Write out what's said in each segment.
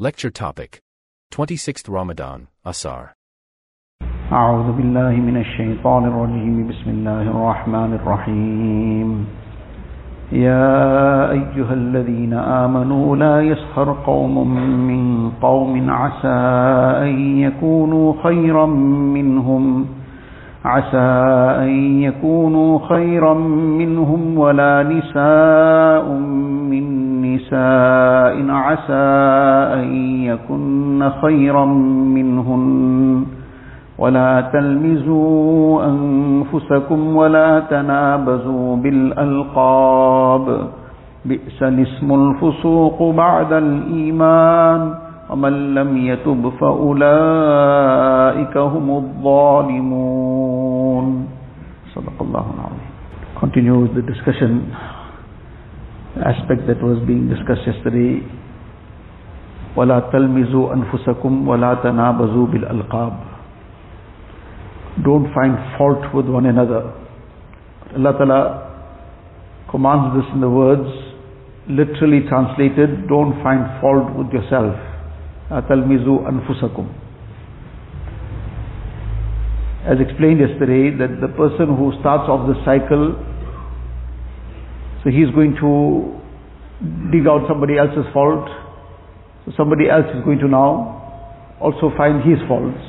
Lecture topic. 26th Ramadan, Asar. أعوذ بالله من الشيطان الرجيم. بسم الله الرحمن الرحيم. يا أيها الذين آمنوا لا يسخر قوم من قوم عسى أن يكونوا خيرا منهم. عسى أن يكونوا خيرا منهم ولا نساء نساء عسى أن يكن خيرا منهن ولا تلمزوا أنفسكم ولا تنابزوا بالألقاب بئس الاسم الفسوق بعد الإيمان ومن لم يتب فأولئك هم الظالمون صدق الله العظيم. Continue with the discussion aspect that was being discussed yesterday ولا تلمزوا أنفسكم ولا تنابزوا بالألقاب don't find fault with one another. Allah Ta'ala commands this in the words, literally translated, don't find fault with yourself. Atalmizu anfusakum. As explained yesterday, that the person who starts off the cycle, so he's going to dig out somebody else's fault, so somebody else is going to now also find his faults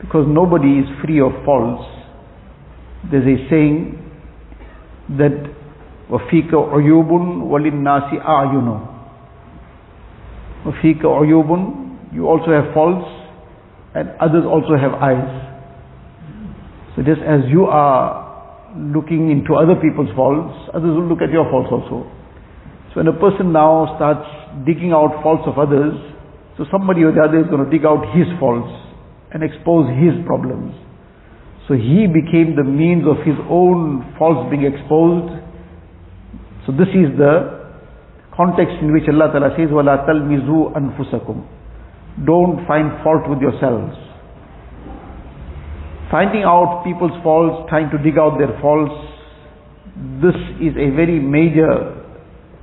because nobody is free of faults. There's a saying that وَفِيكَ عُيُوبٌ وَلِلنَّاسِ أَعْيُنُ وَفِيكَ عُيُوبٌ You also have faults and others also have eyes. So just as you are looking into other people's faults, others will look at your faults also. So when a person now starts digging out faults of others, so somebody or the other is going to dig out his faults and expose his problems. So he became the means of his own faults being exposed. So this is the context in which Allah Ta'ala says, وَلَا تَلْمِزُوا أَنفُسَكُمْ Don't find fault with yourselves. Finding out people's faults, trying to dig out their faults, this is a very major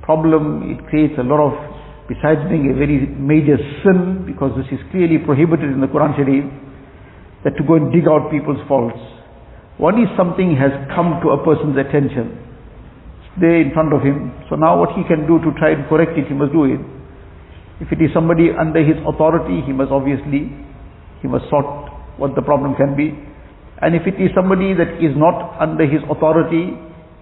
problem. It creates a lot of besides being a very major sin, because this is clearly prohibited in the Quran Sharif, that to go and dig out people's faults. Is something has come to a person's attention. It's there in front of him. So now what he can do to try and correct it, he must do it. If it is somebody under his authority, he must obviously, he must sort what the problem can be. And if it is somebody that is not under his authority,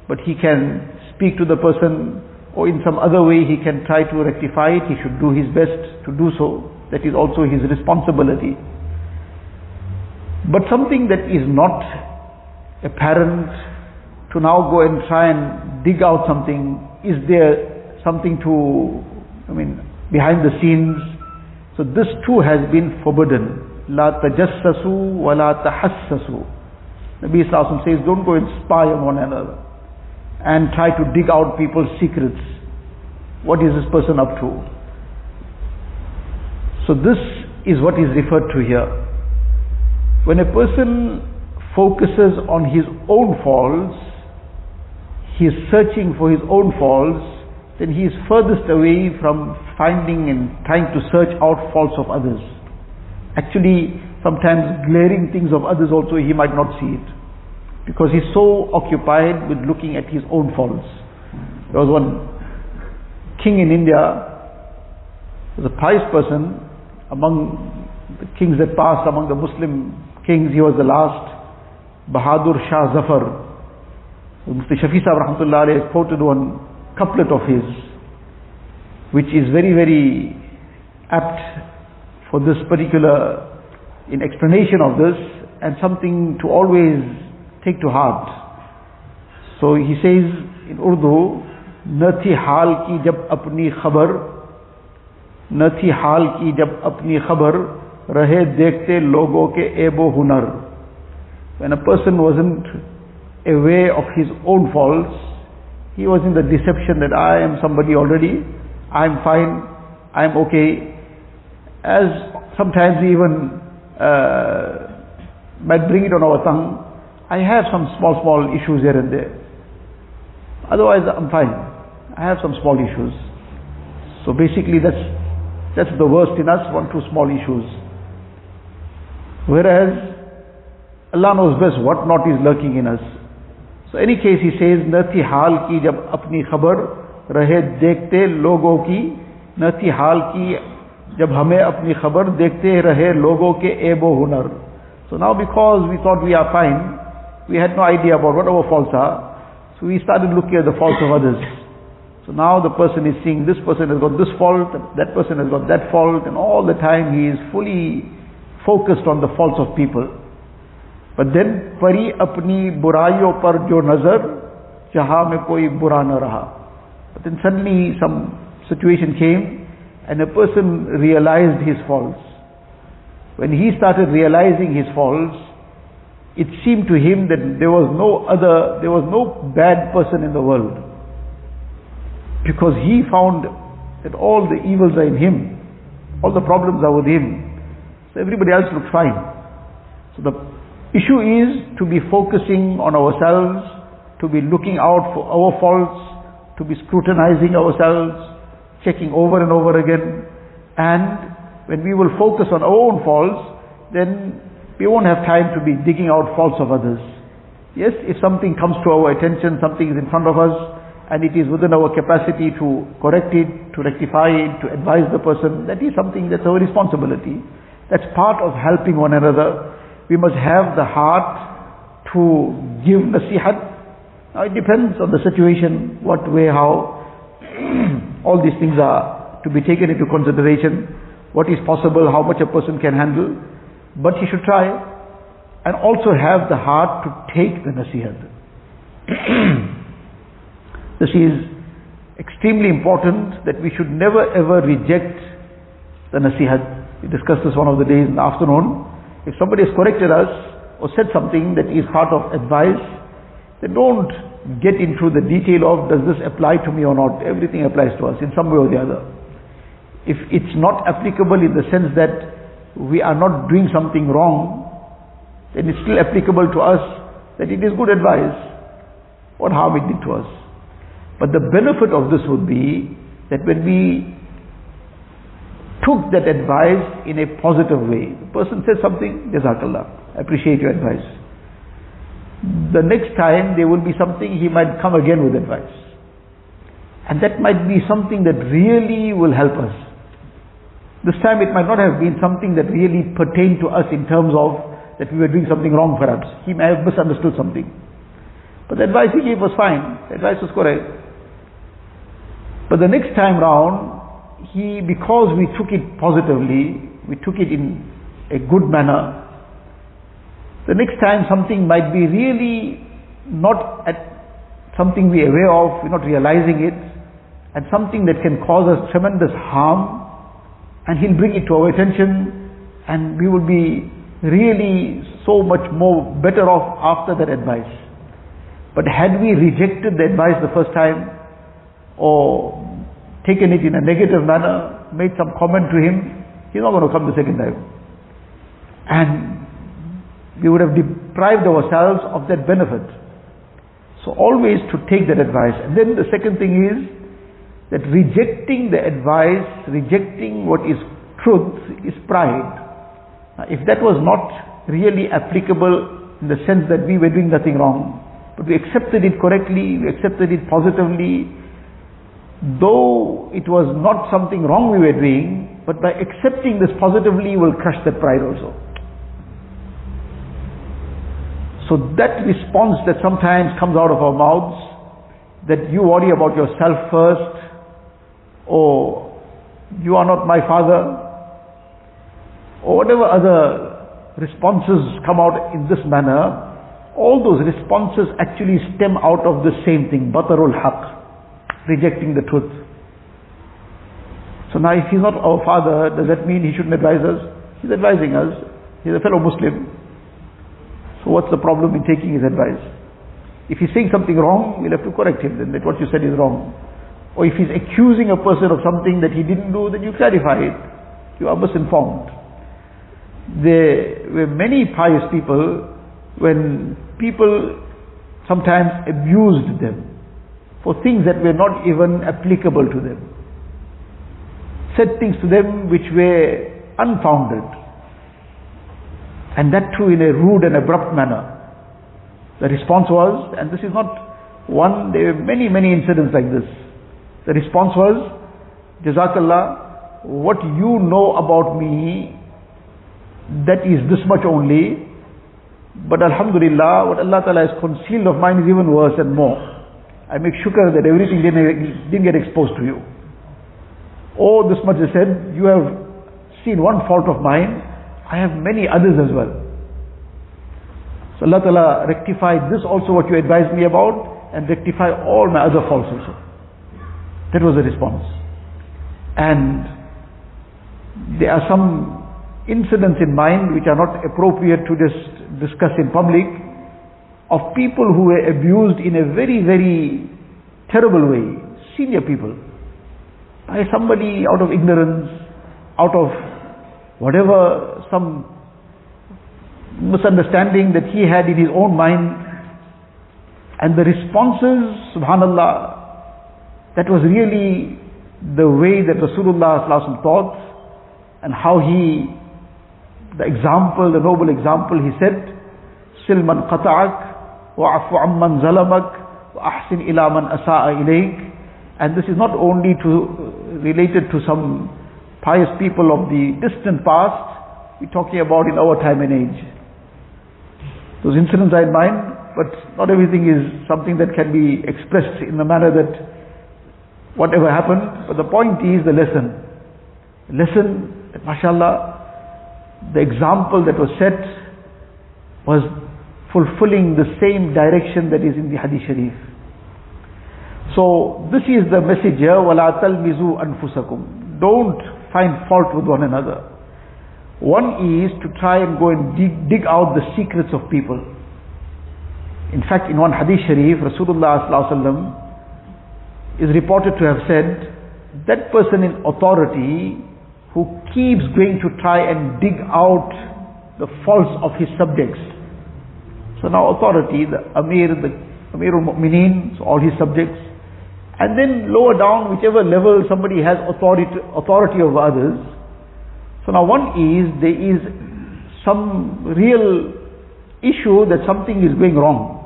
but he can speak to the person or in some other way he can try to rectify it, he should do his best to do so. That is also his responsibility. But something that is not apparent, to now go and try and dig out something, is there something to, I mean, behind the scenes? So this too has been forbidden. La tajassasu wa la tahassasu. The Sallallahu says, don't go inspire one another and try to dig out people's secrets. What is this person up to? So this is what is referred to here. When a person focuses on his own faults, he is searching for his own faults, then he is furthest away from finding and trying to search out faults of others. Actually, sometimes glaring things of others also he might not see it because he's so occupied with looking at his own faults. There was one king in India, was a pious person among the kings that passed, among the Muslim kings, he was the last, Bahadur Shah Zafar. Mufti Shafi Sahib Rahmatullah quoted one couplet of his, which is very, very apt for this particular, in explanation of this, and something to always take to heart. So he says in Urdu, न थी हाल की जब अपनी खबर न थी हाल की जब अपनी खबर रहे देखते लोगों के एबो हुनर when a person wasn't aware of his own faults he was in the deception that I am somebody already I am fine I am okay as sometimes we even uh, might bring it on our tongue I have some small, small issues here and there. Otherwise, I'm fine. I have some small issues. So basically, that's That's the worst in us, one, two small issues. Whereas Allah knows best what not is lurking in us. So any case he says, न थी हाल की जब अपनी खबर रहे देखते लोगों की न थी हाल की जब हमें अपनी खबर देखते रहे लोगों के एबो हुनर So now because we thought we are fine, we had no idea about what our faults are, so we started looking at the faults of others. So now the person is seeing this person has got this fault, that person has got that fault, and all the time he is fully focused on the faults of people. But then परी अपनी बुराइयों पर जो नजर जहां में कोई बुरा न रहा. But then suddenly some situation came and a person realized his faults. When he started realizing his faults, it seemed to him that there was no other, there was no bad person in the world. Because he found that all the evils are in him, all the problems are with him. So everybody else looked fine. So the issue is to be focusing on ourselves, to be looking out for our faults, to be scrutinizing ourselves, checking over and over again. And when we will focus on our own faults, then we won't have time to be digging out faults of others. Yes, if something comes to our attention, something is in front of us, and it is within our capacity to correct it, to rectify it, to advise the person, that is something that's our responsibility. That's part of helping one another. We must have the heart to give nasihat. Now it depends on the situation, what way, how. All these things are to be taken into consideration. What is possible, how much a person can handle. But he should try and also have the heart to take the nasihat. this is extremely important that we should never ever reject the nasihat. We discussed this one of the days in the afternoon. If somebody has corrected us or said something that is part of advice, then don't get into the detail of does this apply to me or not. Everything applies to us in some way or the other. If it's not applicable in the sense that we are not doing something wrong, then it's still applicable to us that it is good advice. What harm it did to us. But the benefit of this would be that when we took that advice in a positive way, the person says something, Jazakallah, I appreciate your advice. The next time there will be something, he might come again with advice. And that might be something that really will help us. This time it might not have been something that really pertained to us in terms of that we were doing something wrong perhaps. He may have misunderstood something. But the advice he gave was fine. The advice was correct. But the next time round, he, because we took it positively, we took it in a good manner, the next time something might be really not at something we're aware of, we're not realizing it, and something that can cause us tremendous harm, and he'll bring it to our attention and we will be really so much more better off after that advice. But had we rejected the advice the first time or taken it in a negative manner, made some comment to him, he's not going to come the second time. And we would have deprived ourselves of that benefit. So always to take that advice. And then the second thing is that rejecting the advice, rejecting what is truth is pride. Now, if that was not really applicable in the sense that we were doing nothing wrong, but we accepted it correctly, we accepted it positively, though it was not something wrong we were doing, but by accepting this positively will crush that pride also. So that response that sometimes comes out of our mouths, that you worry about yourself first, or you are not my father, or whatever other responses come out in this manner, all those responses actually stem out of the same thing, batarul haq, rejecting the truth. So now if he's not our father, does that mean he shouldn't advise us? He's advising us. He's a fellow Muslim. So what's the problem in taking his advice? If he's saying something wrong, we'll have to correct him then that what you said is wrong. Or if he's accusing a person of something that he didn't do, then you clarify it. You are misinformed. There were many pious people when people sometimes abused them for things that were not even applicable to them. said things to them which were unfounded. And that too in a rude and abrupt manner. The response was, and this is not one, there were many, many incidents like this. The response was, Jazakallah, what you know about me, that is this much only, but Alhamdulillah, what Allah Ta'ala has concealed of mine is even worse and more. I make shukr that everything didn't, didn't get exposed to you. Oh, this much is said, you have seen one fault of mine, I have many others as well. So Allah Ta'ala rectified this also what you advised me about and rectify all my other faults also. That was the response. And there are some incidents in mind which are not appropriate to just discuss in public of people who were abused in a very, very terrible way, senior people, by somebody out of ignorance, out of whatever some misunderstanding that he had in his own mind. And the responses, subhanallah, that was really the way that Rasulullah taught and how he, the example, the noble example, he said, Silman qata'ak wa'afu amman zalamak wa'ahsin ila man asa'a ilayk. And this is not only to, related to some pious people of the distant past, we're talking about in our time and age. Those incidents are in mind, but not everything is something that can be expressed in the manner that whatever happened. But the point is the lesson. The lesson that mashallah, the example that was set was fulfilling the same direction that is in the Hadith Sharif. So this is the message here, وَلَا تَلْمِزُوا أَنفُسَكُمْ Don't find fault with one another. One is to try and go and dig, dig out the secrets of people. In fact, in one hadith sharif, Rasulullah is reported to have said, that person in authority who keeps going to try and dig out the faults of his subjects. So now authority, the Amir, the Amirul Mu'mineen, so all his subjects. And then lower down, whichever level somebody has authority, authority over others, so now one is, there is some real issue that something is going wrong.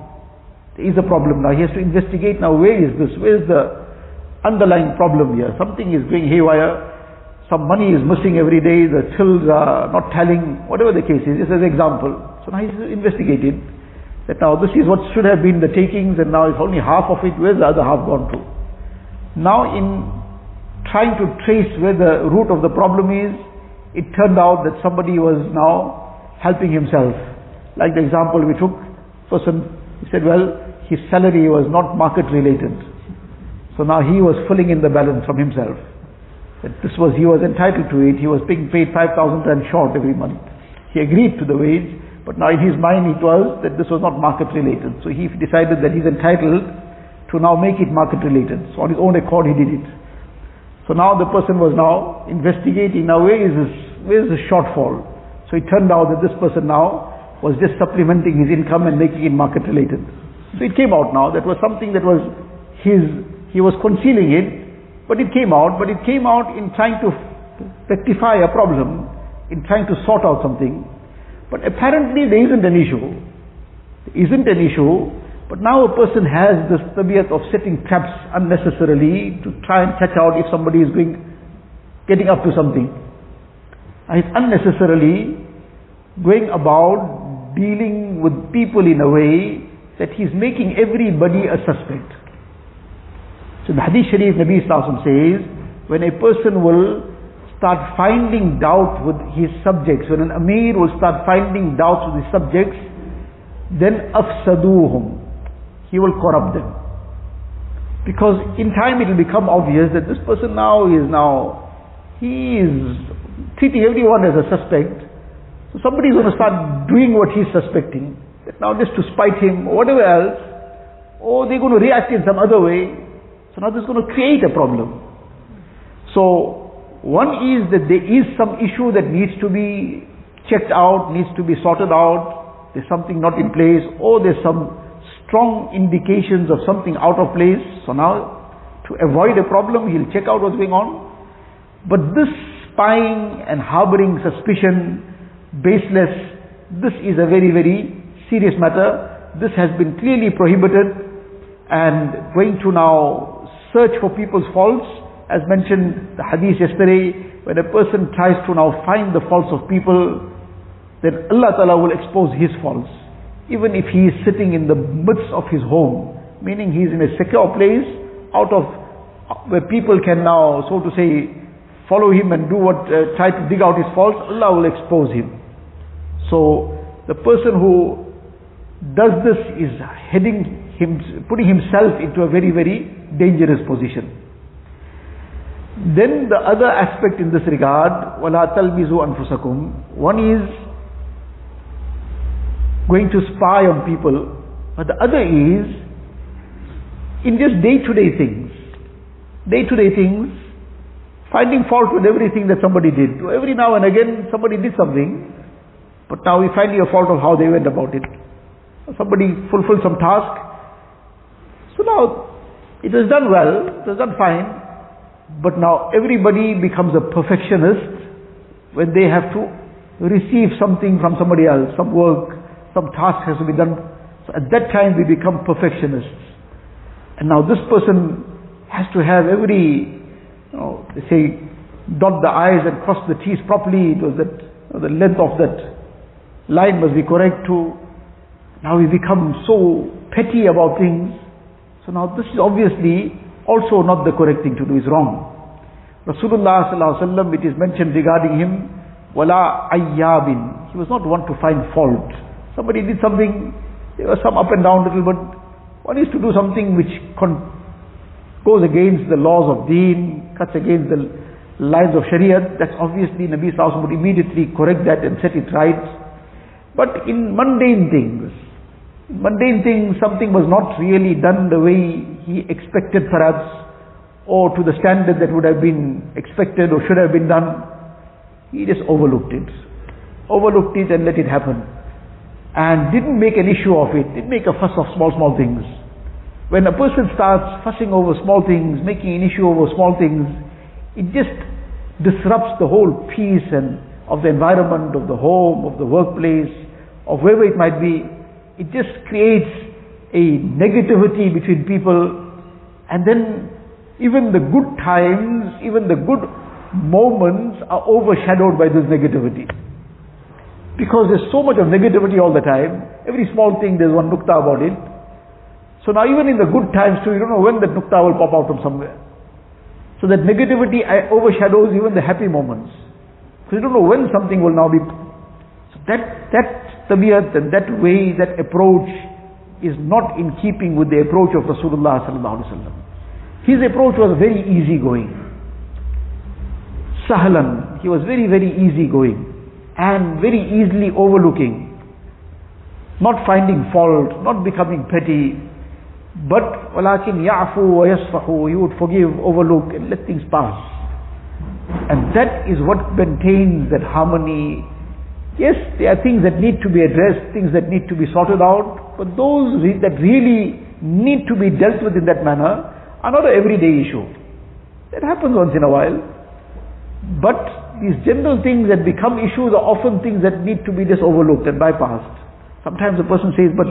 There is a problem now. He has to investigate now where is this? Where is the underlying problem here? Something is going haywire. Some money is missing every day. The tills are not telling. Whatever the case is. This is an example. So now he's investigated that now this is what should have been the takings and now it's only half of it. Where's the other half gone to? Now in trying to trace where the root of the problem is, it turned out that somebody was now helping himself. Like the example we took, person, he said, well, his salary was not market related. So now he was filling in the balance from himself. That this was, he was entitled to it. He was being paid 5,000 rand short every month. He agreed to the wage, but now in his mind it was that this was not market related. So he decided that he's entitled to now make it market related. So on his own accord he did it. So now the person was now investigating, now where is this, where is the shortfall? So it turned out that this person now was just supplementing his income and making it market related. So it came out now, that was something that was his, he was concealing it, but it came out, but it came out in trying to rectify a problem, in trying to sort out something. But apparently there isn't an issue. There isn't an issue, but now a person has this tabiyat of setting traps unnecessarily to try and catch out if somebody is going, getting up to something. And he's unnecessarily going about dealing with people in a way that he's making everybody a suspect. So the Hadith Sharif Nabi Sallallahu says, when a person will start finding doubt with his subjects, when an Amir will start finding doubts with his subjects, then afsaduhum he will corrupt them. Because in time it will become obvious that this person now is now, he is treating everyone as a suspect. So somebody is going to start doing what he's suspecting. That now just to spite him or whatever else, or they're going to react in some other way. So now this is going to create a problem. So one is that there is some issue that needs to be checked out, needs to be sorted out. There's something not in place, or there's some strong indications of something out of place. So now, to avoid a problem, he'll check out what's going on. But this spying and harboring suspicion, baseless, this is a very, very serious matter. This has been clearly prohibited and going to now search for people's faults, as mentioned the hadith yesterday, when a person tries to now find the faults of people, then Allah Ta'ala will expose his faults even if he is sitting in the midst of his home, meaning he is in a secure place, out of uh, where people can now, so to say, follow him and do what, uh, try to dig out his faults, Allah will expose him. So the person who does this is heading him, putting himself into a very, very dangerous position. Then the other aspect in this regard, وَلَا تَلْمِزُوا أَنفُسَكُمْ One is going to spy on people, but the other is in just day-to-day things. Day-to-day things, finding fault with everything that somebody did. Every now and again somebody did something, but now we find a fault of how they went about it. Somebody fulfilled some task. So now it was done well, it was done fine, but now everybody becomes a perfectionist when they have to receive something from somebody else, some work, some task has to be done. So at that time we become perfectionists. And now this person has to have every, you know, they say, dot the I's and cross the T's properly. It was that, you know, the length of that line must be correct too. Now we become so petty about things. So now this is obviously also not the correct thing to do, is wrong. Rasulullah it is mentioned regarding him, wala ayyabin. He was not one to find fault. Somebody did something, there was some up and down little, but one is to do something which goes against the laws of deen, cuts against the lines of Sharia. That's obviously Nabi Sallallahu would immediately correct that and set it right. But in mundane things, mundane things, something was not really done the way he expected perhaps, or to the standard that would have been expected or should have been done. He just overlooked it. Overlooked it and let it happen. And didn't make an issue of it, didn't make a fuss of small, small things. When a person starts fussing over small things, making an issue over small things, it just disrupts the whole peace and of the environment, of the home, of the workplace, of wherever it might be. It just creates a negativity between people and then even the good times, even the good moments are overshadowed by this negativity. Because there's so much of negativity all the time. Every small thing there's one nukta about it. So now even in the good times too, you don't know when that nukta will pop out from somewhere. So that negativity overshadows even the happy moments. Because you don't know when something will now be. So that, that tabiyat and that way, that approach is not in keeping with the approach of Rasulullah sallallahu alaihi wasallam. His approach was very easygoing. Sahlan. He was very, very easygoing and very easily overlooking, not finding fault, not becoming petty, but walakin ya'fu wa yasfahu, you would forgive, overlook and let things pass. And that is what maintains that harmony. Yes, there are things that need to be addressed, things that need to be sorted out, but those that really need to be dealt with in that manner are not an everyday issue. That happens once in a while. But these general things that become issues are often things that need to be just overlooked and bypassed. Sometimes a person says, but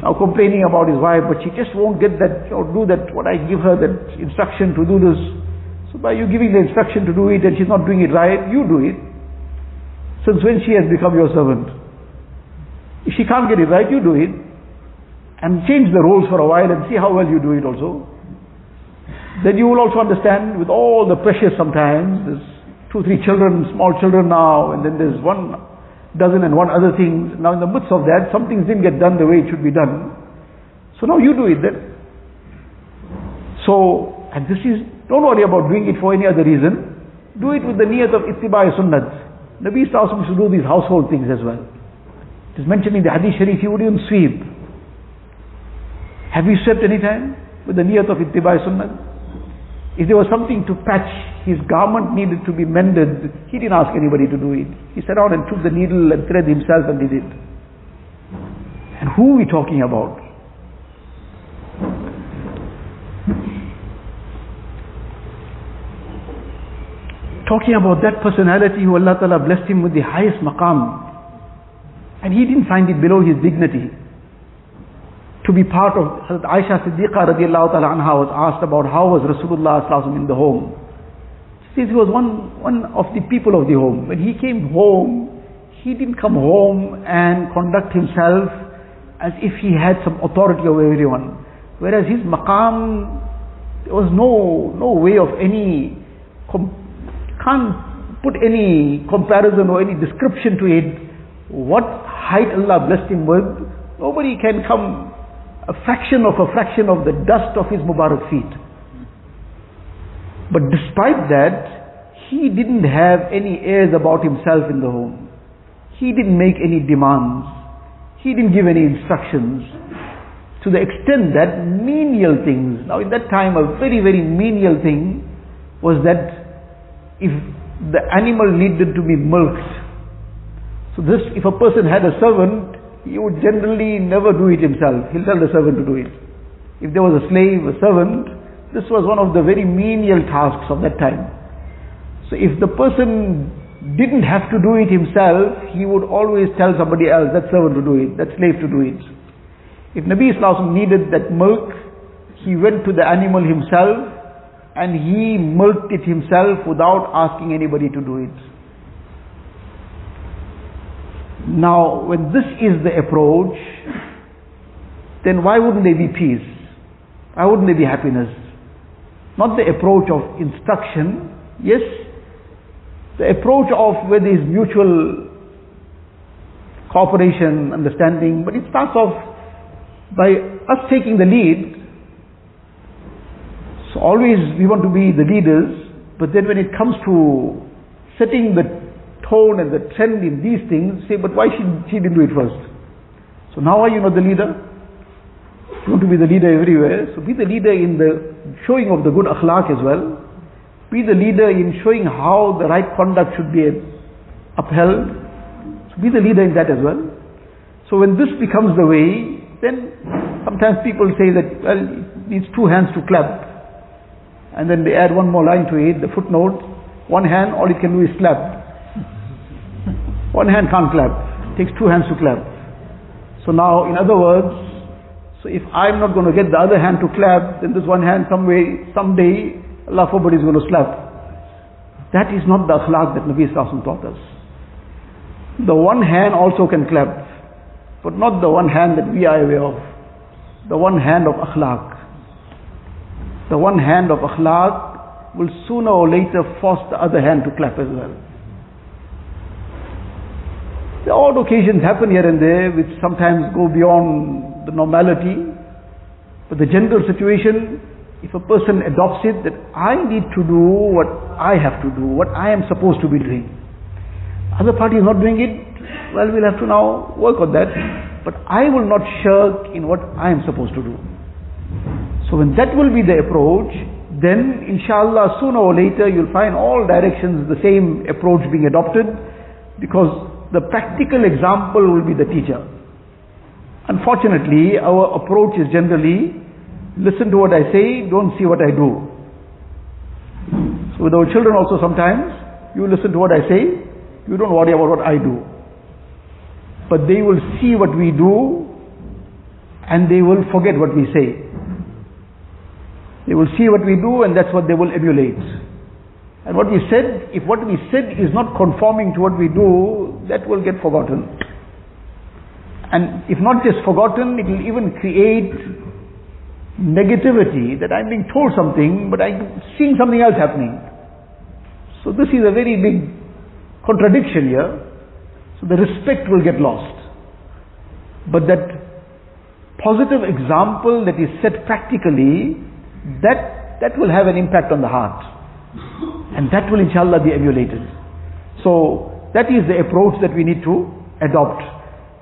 now complaining about his wife, but she just won't get that, or do that, what I give her, that instruction to do this. So by you giving the instruction to do it and she's not doing it right, you do it. Since when she has become your servant? If she can't get it right, you do it. And change the roles for a while and see how well you do it also. Then you will also understand with all the pressures sometimes, there's two, three children, small children now, and then there's one dozen and one other things. Now in the midst of that, some things didn't get done the way it should be done. So now you do it then. So, and this is, don't worry about doing it for any other reason. Do it with the niyat of ittiba sunnat. Nabi Sallallahu used to do these household things as well. It is mentioned in the Hadith Sharif, he would even sweep. Have you swept any time with the niyat of ittiba sunnat? If there was something to patch, his garment needed to be mended, he didn't ask anybody to do it. He sat down and took the needle and thread himself and did it. And who are we talking about? talking about that personality who Allah Ta'ala blessed him with the highest maqam. And he didn't find it below his dignity. To be part of Hazrat Aisha Siddiqa radiallahu ta'ala anha was asked about how was Rasulullah in the home. She says he was one, one of the people of the home. When he came home, he didn't come home and conduct himself as if he had some authority over everyone. Whereas his maqam, there was no, no way of any, can't put any comparison or any description to it. What height Allah blessed him with, nobody can come a fraction of a fraction of the dust of his Mubarak feet. But despite that, he didn't have any airs about himself in the home. He didn't make any demands. He didn't give any instructions. To the extent that menial things, now in that time a very, very menial thing was that if the animal needed to be milked, so this, if a person had a servant, he would generally never do it himself. He'll tell the servant to do it. If there was a slave, a servant, this was one of the very menial tasks of that time. So if the person didn't have to do it himself, he would always tell somebody else, that servant to do it, that slave to do it. If Nabi Islam needed that milk, he went to the animal himself and he milked it himself without asking anybody to do it. Now, when this is the approach, then why wouldn't there be peace? Why wouldn't there be happiness? Not the approach of instruction, yes, the approach of where there is mutual cooperation, understanding, but it starts off by us taking the lead. So always we want to be the leaders, but then when it comes to setting the tone and the trend in these things, say, but why she, she didn't do it first? So now are you not the leader? You want to be the leader everywhere, so be the leader in the showing of the good akhlaq as well. Be the leader in showing how the right conduct should be upheld. So be the leader in that as well. So when this becomes the way, then sometimes people say that, well, it needs two hands to clap. And then they add one more line to it, the footnote, one hand, all it can do is clap. One hand can't clap. It takes two hands to clap. So now, in other words, so if I'm not going to get the other hand to clap, then this one hand some way, someday, Allah forbid is going to slap. That is not the akhlaq that Nabi Sallallahu taught us. The one hand also can clap, but not the one hand that we are aware of. The one hand of akhlaq. The one hand of akhlaq will sooner or later force the other hand to clap as well. The odd occasions happen here and there which sometimes go beyond the normality. But the general situation, if a person adopts it that I need to do what I have to do, what I am supposed to be doing. Other party is not doing it, well we'll have to now work on that. But I will not shirk in what I am supposed to do. So when that will be the approach, then inshallah sooner or later you'll find all directions the same approach being adopted because the practical example will be the teacher. Unfortunately, our approach is generally listen to what I say, don't see what I do. So with our children also sometimes, you listen to what I say, you don't worry about what I do. But they will see what we do and they will forget what we say. They will see what we do and that's what they will emulate. And what we said, if what we said is not conforming to what we do, that will get forgotten. And if not just forgotten, it will even create negativity that I'm being told something, but I'm seeing something else happening. So this is a very big contradiction here. So the respect will get lost. But that positive example that is set practically, that, that will have an impact on the heart. And that will inshallah be emulated. So that is the approach that we need to adopt.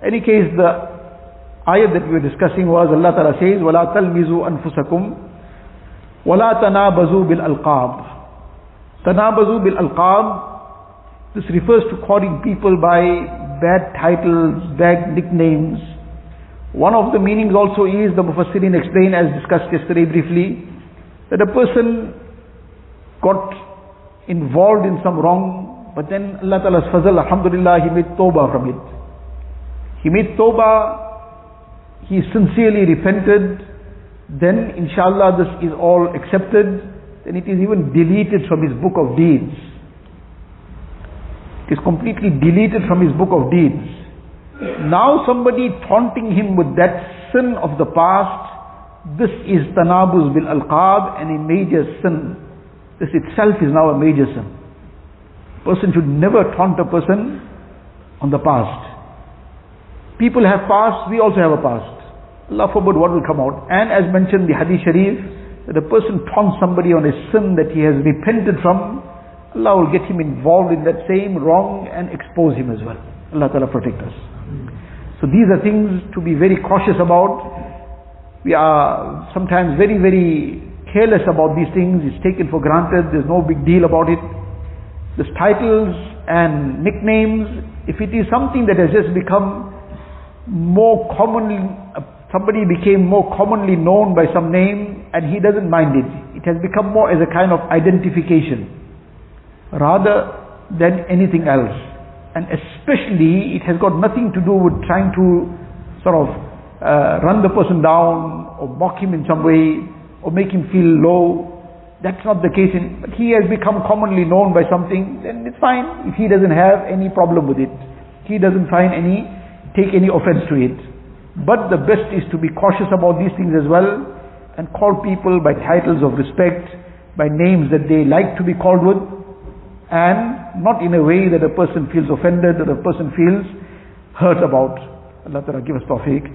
Any case, the ayat that we were discussing was Allah Ta'ala says, وَلَا تَلْمِزُوا أَنفُسَكُمْ وَلَا تَنَابَزُوا بِالْأَلْقَابِ تَنَابَزُوا بِالْأَلْقَابِ This refers to calling people by bad titles, bad nicknames. One of the meanings also is, the Mufassirin explained as discussed yesterday briefly, that a person got involved in some wrong, but then Allah Ta'ala's fazal, alhamdulillah, he made tawbah from it. He made tawbah, he sincerely repented, then inshallah this is all accepted, then it is even deleted from his book of deeds. It is completely deleted from his book of deeds. Now somebody taunting him with that sin of the past, this is tanabuz bil alqab and a major sin. This itself is now a major sin. Person should never taunt a person on the past. People have past, we also have a past. Allah forbid what will come out. And as mentioned the Hadith Sharif, that a person taunts somebody on a sin that he has repented from, Allah will get him involved in that same wrong and expose him as well. Allah Ta'ala protect us. So these are things to be very cautious about. We are sometimes very, very careless about these things. It's taken for granted. There's no big deal about it. These titles and nicknames, if it is something that has just become more commonly, somebody became more commonly known by some name and he doesn't mind it. It has become more as a kind of identification rather than anything else. And especially it has got nothing to do with trying to sort of uh, run the person down or mock him in some way or make him feel low. That's not the case. In, but he has become commonly known by something, then it's fine if he doesn't have any problem with it. He doesn't find any, take any offense to it. But the best is to be cautious about these things as well and call people by titles of respect, by names that they like to be called with, and not in a way that a person feels offended or a person feels hurt about. Allah Ta'ala give us tawfiq.